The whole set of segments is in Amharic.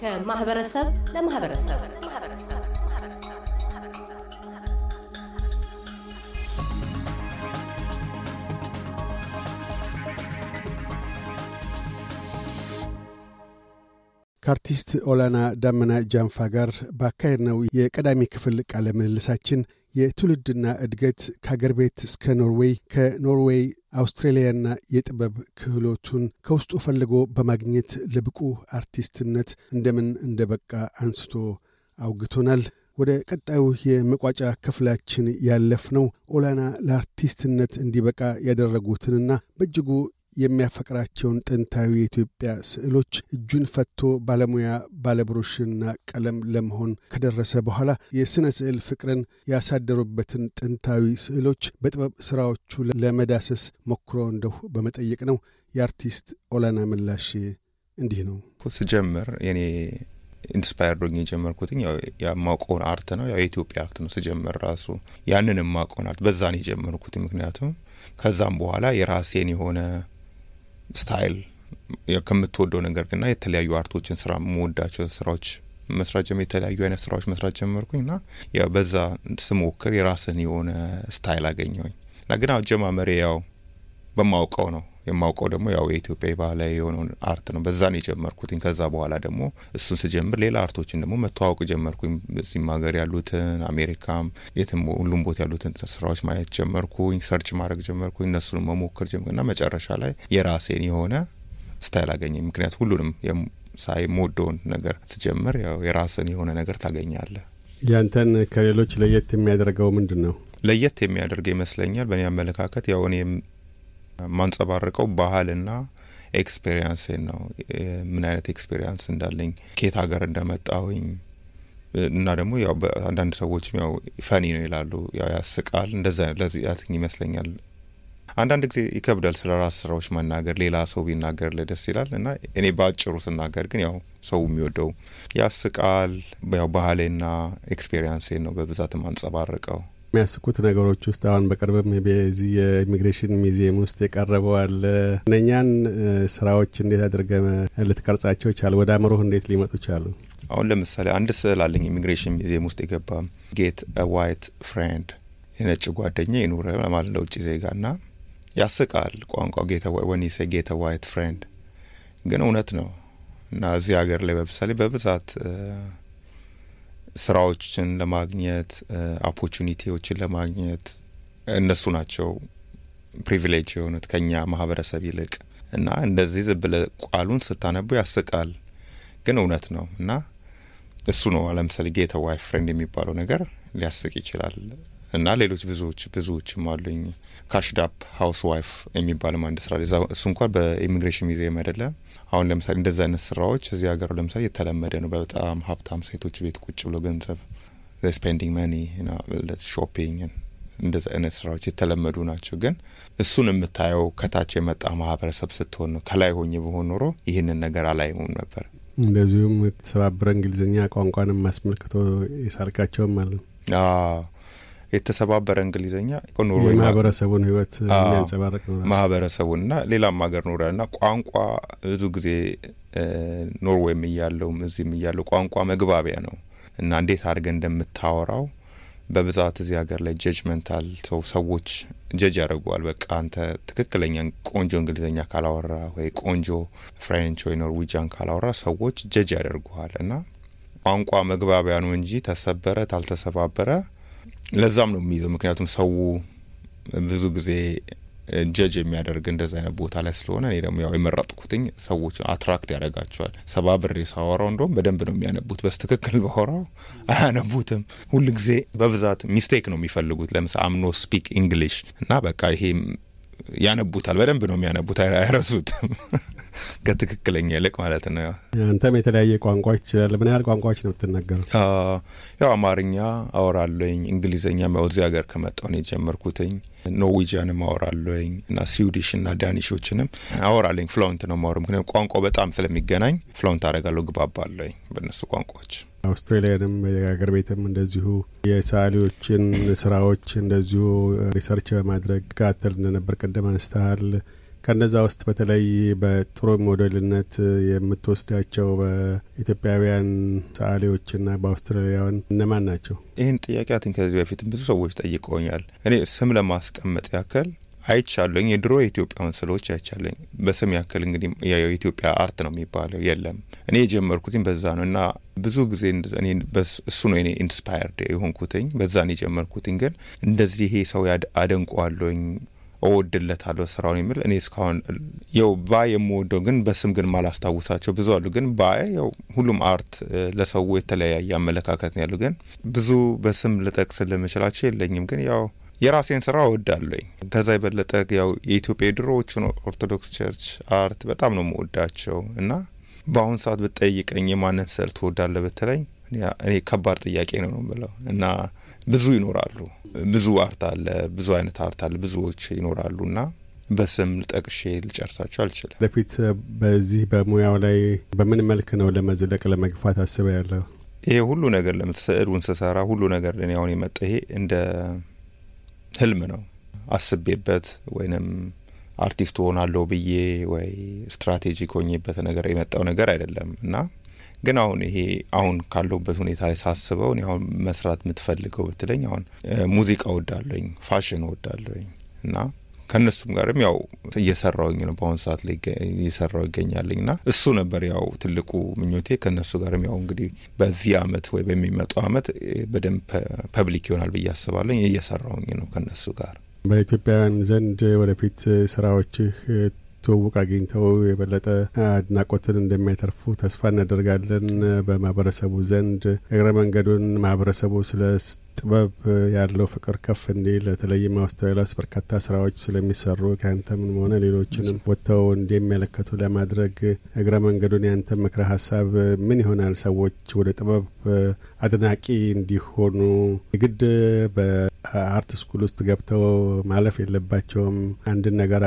ከማህበረሰብ ለማህበረሰብ። ከአርቲስት ኦላና ዳመና ጃንፋ ጋር ባካሄድነው የቀዳሚ ክፍል ቃለ ምልልሳችን የትውልድና እድገት ከአገር ቤት እስከ ኖርዌይ ከኖርዌይ አውስትራሊያና የጥበብ ክህሎቱን ከውስጡ ፈልጎ በማግኘት ለብቁ አርቲስትነት እንደምን እንደ በቃ አንስቶ አውግቶናል። ወደ ቀጣዩ የመቋጫ ክፍላችን ያለፍነው ኦላና ለአርቲስትነት እንዲበቃ ያደረጉትንና በእጅጉ የሚያፈቅራቸውን ጥንታዊ የኢትዮጵያ ስዕሎች እጁን ፈቶ ባለሙያ ባለብሩሽና ቀለም ለመሆን ከደረሰ በኋላ የሥነ ስዕል ፍቅርን ያሳደሩበትን ጥንታዊ ስዕሎች በጥበብ ሥራዎቹ ለመዳሰስ ሞክሮ እንደሁ በመጠየቅ ነው። የአርቲስት ኦላና ምላሽ እንዲህ ነው። ስጀምር የኔ inspired ሆኜ የጀመርኩትኝ የማውቀውን art ነው። ያው የኢትዮጵያ art ነው ስጀምር ራሱ ያንን የማውቀውን art በዛ ነው የጀመርኩት። ምክንያቱም ከዛም በኋላ የራሴን የሆነ style ከምትወደው ነገር ግና የተለያዩ art ኦችን ስራ የምወዳቸው ስራዎች መስራት ጀመር የተለያዩ አይነት ስራዎች መስራት ጀመርኩኝ ያው በዛ ስሞክር የራስን የሆነ style አገኘሁኝ። እና ግን አጀማመሬ ያው በማውቀው ነው የማውቀው ደግሞ ያው የኢትዮጵያ ባህላዊ የሆነውን art ነው። በዛ ነው የጀመርኩትኝ። ከዛ በኋላ ደግሞ እሱን ስጀምር ሌላ art ኦችን ደግሞ መተዋወቅ ጀመርኩኝ። በዚህም ሀገር ያሉትን አሜሪካም፣ የትም ሁሉም ቦታ ያሉትን ስራዎች ማየት ጀመርኩኝ። search ማድረግ ጀመርኩኝ። እነሱንም መሞከር ጀመርኩና መጨረሻ ላይ የራሴን የሆነ style አገኘኝ። ምክንያት ሁሉንም ሳይ የምወደውን ነገር ስጀምር ያው የራስን የሆነ ነገር ታገኛለህ። ያንተን ከሌሎች ለየት የሚያደርገው ምንድን ነው? ለየት የሚያደርገ ይመስለኛል በእኔ አመለካከት ያው እኔም ማንጸባርቀው ባህልና experience ን ነው። ምን አይነት experience እንዳለኝ ከየት ሀገር እንደመጣሁኝ እና ደግሞ ያው አንዳንድ ሰዎችም ያው funny ነው ይላሉ፣ ያው ያስቃል። እንደዛ ለዚህ ይመስለኛል። አንዳንድ ጊዜ ይከብዳል ስለ ራስ ስራዎች መናገር፣ ሌላ ሰው ቢናገር ደስ ይላል እና እኔ በአጭሩ ስናገር ግን ያው ሰው የሚወደው ያስቃል። ያው ባህሌና experience ኤን ነው በብዛት ማንጸባርቀው። የሚያስቁት ነገሮች ውስጥ አሁን በቅርብም በዚህ የ Immigration Museum ውስጥ የቀረበው አለ። እነኛን ስራዎች እንዴት አድርገ ልትቀርጻቸው ቻሉ? ወደ አእምሮህ እንዴት ሊመጡ ቻሉ? አሁን ለምሳሌ አንድ ስዕል አለኝ Immigration Museum ውስጥ የገባ get white friend የነጭ ጓደኛ ይኑርህ ማለት ለውጭ ዜጋ ና ያስቃል ቋንቋ ወኒሴ get a white friend ግን እውነት ነው እና እዚህ ሀገር ላይ በምሳሌ በብዛት ስራዎችን ለማግኘት opportunity ዎችን ለማግኘት እነሱ ናቸው privilege የሆኑት ከኛ ማህበረሰብ ይልቅ። እና እንደዚህ ዝም ብለህ ቃሉን ስታነቡ ያስቃል፣ ግን እውነት ነው። እና እሱ ነው ለምሳሌ get a white friend የሚባለው ነገር ሊያስቅ ይችላል እና ሌሎች ብዙዎች ብዙዎችም አሉኝ። ካሽዳፕ housewife የሚባልም አንድ ስራ እሱ እንኳን በ Immigration Museum አይደለም። አሁን ለምሳሌ እንደዚህ አይነት ስራዎች እዚህ ሀገር ለምሳሌ የተለመደ ነው። በጣም ሀብታም ሴቶች ቤት ቁጭ ብሎ ገንዘብ spending money shopping እንደዚህ አይነት ስራዎች የተለመዱ ናቸው። ግን እሱን የምታየው ከታች የመጣ ማህበረሰብ ስትሆን ነው። ከላይ ሆኜ በሆን ኖሮ ይህንን ነገር አላየውም ነበር። እንደዚሁም የተሰባበረ እንግሊዝኛ ቋንቋንም አስመልክቶ የሳልካቸውም አሉ። የተሰባበረ እንግሊዝኛ የማህበረሰቡን ህይወት የሚያንጸባርቅ ነው። ማህበረሰቡን እና ሌላም ሀገር ኖረ እና ቋንቋ ብዙ ጊዜ ኖርዌይም እያለውም እዚህም እያለው ቋንቋ መግባቢያ ነው እና እንዴት አድርገን እንደምታወራው በብዛት እዚህ ሀገር ላይ ጀጅመንታል ሰው ሰዎች ጀጅ ያደርገዋል። በቃ አንተ ትክክለኛ ቆንጆ እንግሊዝኛ ካላወራ ወይ ቆንጆ French ወይ Norwegian ካላወራ ሰዎች ጀጅ ያደርጉሃል እና ቋንቋ መግባቢያ ነው እንጂ ተሰበረ አልተሰባበረ ለዛም ነው የሚይዘው። ምክንያቱም ሰው ብዙ ጊዜ ጀጅ የሚያደርግ እንደዚ አይነት ቦታ ላይ ስለሆነ እኔ ደግሞ ያው የመረጥኩትኝ ሰዎች attract ያደርጋቸዋል። ሰባብሬ ሳወራው እንደውም በደንብ ነው የሚያነቡት። በትክክል ባወራው አያነቡትም። ሁል ጊዜ በብዛት mistake ነው የሚፈልጉት። ለምሳሌ I'm no speak English እና በቃ ይሄ ያነቡታል። በደንብ ነው የሚያነቡት፣ አይረሱትም። ከትክክለኛ ይልቅ ማለት ነው። አንተም የተለያየ ቋንቋዎች ትችላለህ። ምን ያህል ቋንቋዎች ነው የምትናገረው? ያው አማርኛ አወራለኝ፣ እንግሊዝኛ እዚህ ሀገር ከመጣሁ ነው የጀመርኩትኝ። Norwegian ም አወራለኝ እና Swedish እና Danish ኦችንም አወራለኝ። fluent ነው ማወራ፣ ምክንያቱም ቋንቋው በጣም ስለሚገናኝ fluent አደርጋለሁ፣ እግባባለኝ በእነሱ ቋንቋዎች አውስትራሊያንም የሀገር ቤትም እንደዚሁ የሰዓሊዎችን ስራዎች እንደዚሁ research በማድረግ ስትከታተል እንደነበር ቅድም አንስተሃል። ከነዛ ውስጥ በተለይ በጥሩ ሞዴልነት የምትወስዳቸው በኢትዮጵያውያን ሰዓሊዎችና በአውስትራሊያውያን እነማን ናቸው? ይህን ጥያቄ ከዚህ በፊትም ብዙ ሰዎች ጠይቀውኛል። እኔ ስም ለማስቀመጥ ያክል አይቻለኝ የድሮ የኢትዮጵያ ምስሎች አይቻለኝ። በስም ያክል እንግዲህ የኢትዮጵያ art ነው የሚባለው የለም። እኔ የጀመርኩትኝ በዛ ነው እና ብዙ ጊዜ እሱ ነው እኔ inspired የሆንኩትኝ በዛን የጀመርኩትኝ። ግን እንደዚህ ይሄ ሰው አደንቀዋለኝ እወድለታለሁ ስራውን የሚል እኔ እስካሁን ያው ባይ የምወደው ግን በስም ግን ማላስታውሳቸው ብዙ አሉ። ግን ባይ ያው ሁሉም art ለሰው የተለያየ አመለካከት ያሉ። ግን ብዙ በስም ልጠቅስ የምችላቸው የለኝም። ግን ያው የራሴን ስራ እወዳለኝ። ከዛ የበለጠ ያው የኢትዮጵያ የድሮዎቹን ኦርቶዶክስ church art በጣም ነው የምወዳቸው እና በአሁን ሰዓት ብትጠይቀኝ የማንን ስዕል ትወዳለህ ብትለኝ እኔ ከባድ ጥያቄ ነው ነው ብለው እና ብዙ ይኖራሉ። ብዙ art አለ፣ ብዙ አይነት art አለ፣ ብዙዎች ይኖራሉ እና በስም ጠቅሼ ልጨርሳቸው አልችልም። ለፊት በዚህ በሙያው ላይ በምን መልክ ነው ለመዝለቅ ለመግፋት አስበህ ያለኸው? ይሄ ሁሉ ነገር ስዕሉን ስሰራ ሁሉ ነገር ለእኔ አሁን የመጣ ይሄ እንደ ህልም ነው አስቤበት ወይንም አርቲስት ሆናለሁ ብዬ ወይ strategic ሆኜበት ነገር የመጣው ነገር አይደለም እና ግን አሁን ይሄ አሁን ካለሁበት ሁኔታ ላይ ሳስበው እኔ አሁን መስራት የምትፈልገው ብትለኝ አሁን ሙዚቃ ወዳለኝ፣ ፋሽን ወዳለኝ እና ከእነሱም ጋርም ያው እየሰራውኝ ነው። በአሁኑ ሰዓት ላይ እየሰራው ይገኛልኝ እና እሱ ነበር ያው ትልቁ ምኞቴ። ከእነሱ ጋርም ያው እንግዲህ በዚህ አመት ወይ በሚመጣው አመት በደንብ ፐብሊክ ይሆናል ብዬ አስባለኝ። እየሰራውኝ ነው ከእነሱ ጋር በኢትዮጵያውያን ዘንድ ወደፊት ስራዎችህ ትውውቅ አግኝተው የበለጠ አድናቆትን እንደሚያተርፉ ተስፋ እናደርጋለን። በማህበረሰቡ ዘንድ እግረ መንገዱን ማህበረሰቡ ስለ ጥበብ ያለው ፍቅር ከፍ እንዲል በተለይም አውስትራሊያ ውስጥ በርካታ ስራዎች ስለሚሰሩ ከአንተም ሆነ ሌሎችንም ወጥተው እንደሚመለከቱ ለማድረግ እግረ መንገዱን ያንተ ምክረ ሀሳብ ምን ይሆናል? ሰዎች ወደ ጥበብ አድናቂ እንዲሆኑ የግድ በአርት ስኩል ውስጥ ገብተው ማለፍ የለባቸውም። አንድን ነገር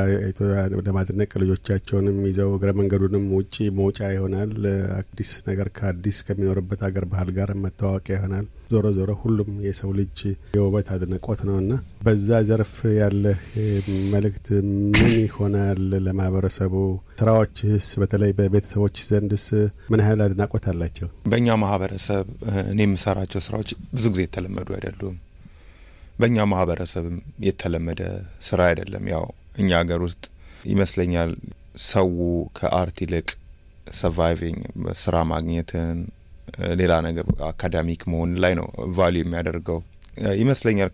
ለማድነቅ ልጆቻቸውንም ይዘው እግረ መንገዱንም ውጪ መውጫ ይሆናል። አዲስ ነገር ከአዲስ ከሚኖርበት ሀገር ባህል ጋር መታወቂያ ይሆናል። ዞሮ ዞሮ ሁሉም የሰው ልጅ የውበት አድናቆት ነው እና በዛ ዘርፍ ያለ መልእክት ምን ይሆናል ለማህበረሰቡ? ስራዎችህስ በተለይ በቤተሰቦች ዘንድስ ምን ያህል አድናቆት አላቸው? በእኛ ማህበረሰብ እኔ የምሰራቸው ስራዎች ብዙ ጊዜ የተለመዱ አይደሉም። በእኛ ማህበረሰብም የተለመደ ስራ አይደለም። ያው እኛ ሀገር ውስጥ ይመስለኛል ሰው ከ art ይልቅ surviving ስራ ማግኘትን ሌላ ነገር academic መሆን ላይ ነው value የሚያደርገው ይመስለኛል።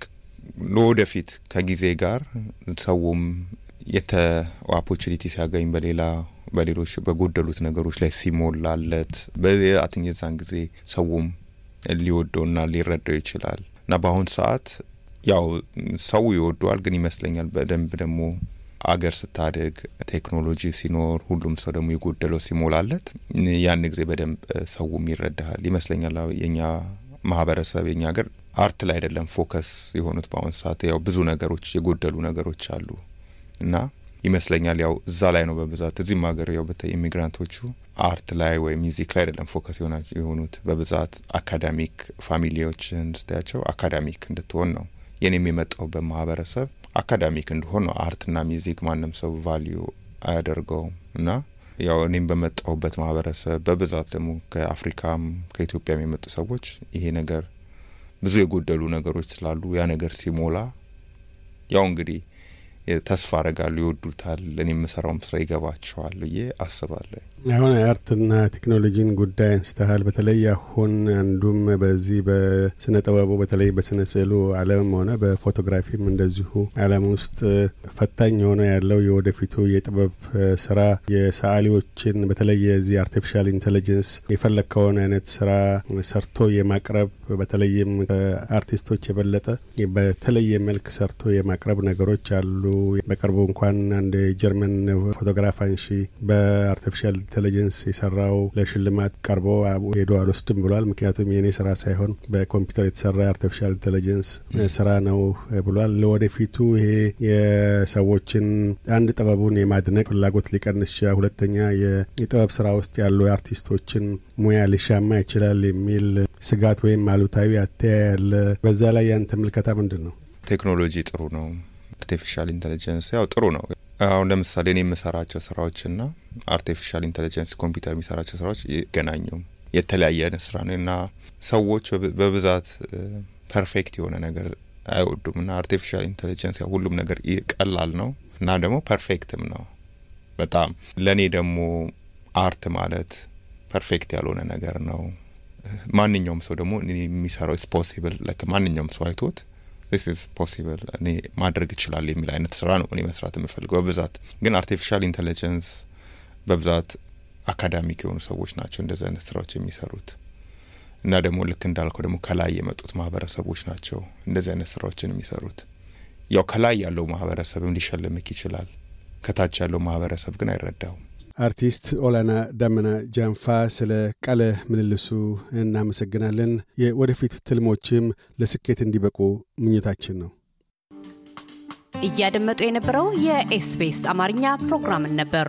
ለወደፊት ከጊዜ ጋር ሰውም የተ opportunity ሲያገኝ በሌላ በሌሎች በጎደሉት ነገሮች ላይ ሲሞላለት በአትን የዛን ጊዜ ሰውም ሊወደውና ሊረዳው ይችላል እና በአሁን ሰዓት ያው ሰው ይወደዋል፣ ግን ይመስለኛል በደንብ ደግሞ አገር ስታድግ ቴክኖሎጂ ሲኖር ሁሉም ሰው ደግሞ የጎደለው ሲሞላለት ያን ጊዜ በደንብ ሰውም ይረዳሃል ይመስለኛል። የኛ ማህበረሰብ የኛ ሀገር art ላይ አይደለም focus የሆኑት በአሁኑ ሰዓት። ያው ብዙ ነገሮች የጎደሉ ነገሮች አሉ እና ይመስለኛል ያው እዛ ላይ ነው በብዛት እዚህም ሀገር ያው በተ immigrant ኦቹ art ላይ ወይም music ላይ አይደለም focus የሆኑት። በብዛት academic family ዎችን ስታያቸው academic እንድትሆን ነው የኔም የመጣሁበት ማህበረሰብ academic እንደሆን art ና music ማንም ሰው value አያደርገውም እና ያው እኔም በመጣሁበት ማህበረሰብ በብዛት ደግሞ ከአፍሪካም ከኢትዮጵያም የመጡ ሰዎች ይሄ ነገር ብዙ የጎደሉ ነገሮች ስላሉ ያ ነገር ሲሞላ ያው እንግዲህ ተስፋ አረጋሉ፣ ይወዱታል፣ እኔ የምሰራውም ስራ ይገባቸዋል ብዬ አስባለሁ። አሁን የአርትና ቴክኖሎጂን ጉዳይ አንስተሃል። በተለይ አሁን አንዱም በዚህ በስነ ጥበቡ በተለይ በስነ ስዕሉ ዓለም ሆነ በፎቶግራፊም እንደዚሁ ዓለም ውስጥ ፈታኝ የሆነ ያለው የወደፊቱ የጥበብ ስራ የሰዓሊዎችን በተለይ የዚህ artificial intelligence የፈለግከውን አይነት ስራ ሰርቶ የማቅረብ በተለይም ከአርቲስቶች የበለጠ በተለየ መልክ ሰርቶ የማቅረብ ነገሮች አሉ። በቅርቡ እንኳን አንድ ጀርመን ፎቶግራፍ አንሺ በ artificial intelligence የሰራው ለሽልማት ቀርቦ ሄዶ አልወስድም ብሏል። ምክንያቱም የእኔ ስራ ሳይሆን በኮምፒውተር የተሰራ የ artificial intelligence ስራ ነው ብሏል። ለወደፊቱ ይሄ የሰዎችን አንድ ጥበቡን የማድነቅ ፍላጎት ሊቀንስ ይችላል፣ ሁለተኛ የጥበብ ስራ ውስጥ ያሉ የአርቲስቶችን ሙያ ሊሻማ ይችላል የሚል ስጋት ወይም አሉታዊ አተያይ ያለ። በዛ ላይ ያንተ ምልከታ ምንድን ነው? ቴክኖሎጂ ጥሩ ነው። artificial intelligence ያው ጥሩ ነው። አሁን ለምሳሌ እኔ የምሰራቸው ስራዎችና artificial intelligence ኮምፒውተር የሚሰራቸው ስራዎች ይገናኙም የተለያየ ስራ ነው እና ሰዎች በብዛት perfect የሆነ ነገር አይወዱም እና artificial intelligence ሁሉም ነገር ቀላል ነው እና ደግሞ perfect ም ነው በጣም ለእኔ ደግሞ art ማለት perfect ያልሆነ ነገር ነው። ማንኛውም ሰው ደግሞ የሚሰራው it's possible ማንኛውም ሰው አይቶት it's possible እኔ ማድረግ ይችላል የሚል አይነት ስራ ነው እኔ መስራት የምፈልገው በብዛት ግን artificial intelligence በብዛት አካዳሚክ የሆኑ ሰዎች ናቸው እንደዚህ አይነት ስራዎች የሚሰሩት እና ደግሞ ልክ እንዳልከው ደግሞ ከላይ የመጡት ማህበረሰቦች ናቸው እንደዚህ አይነት ስራዎችን የሚሰሩት። ያው ከላይ ያለው ማህበረሰብም ሊሸልምክ ይችላል፣ ከታች ያለው ማህበረሰብ ግን አይረዳውም። አርቲስት ኦላና ዳመና ጃንፋ ስለ ቃለ ምልልሱ እናመሰግናለን። የወደፊት ትልሞችም ለስኬት እንዲበቁ ምኞታችን ነው። እያደመጡ የነበረው የኤስቢኤስ አማርኛ ፕሮግራምን ነበር።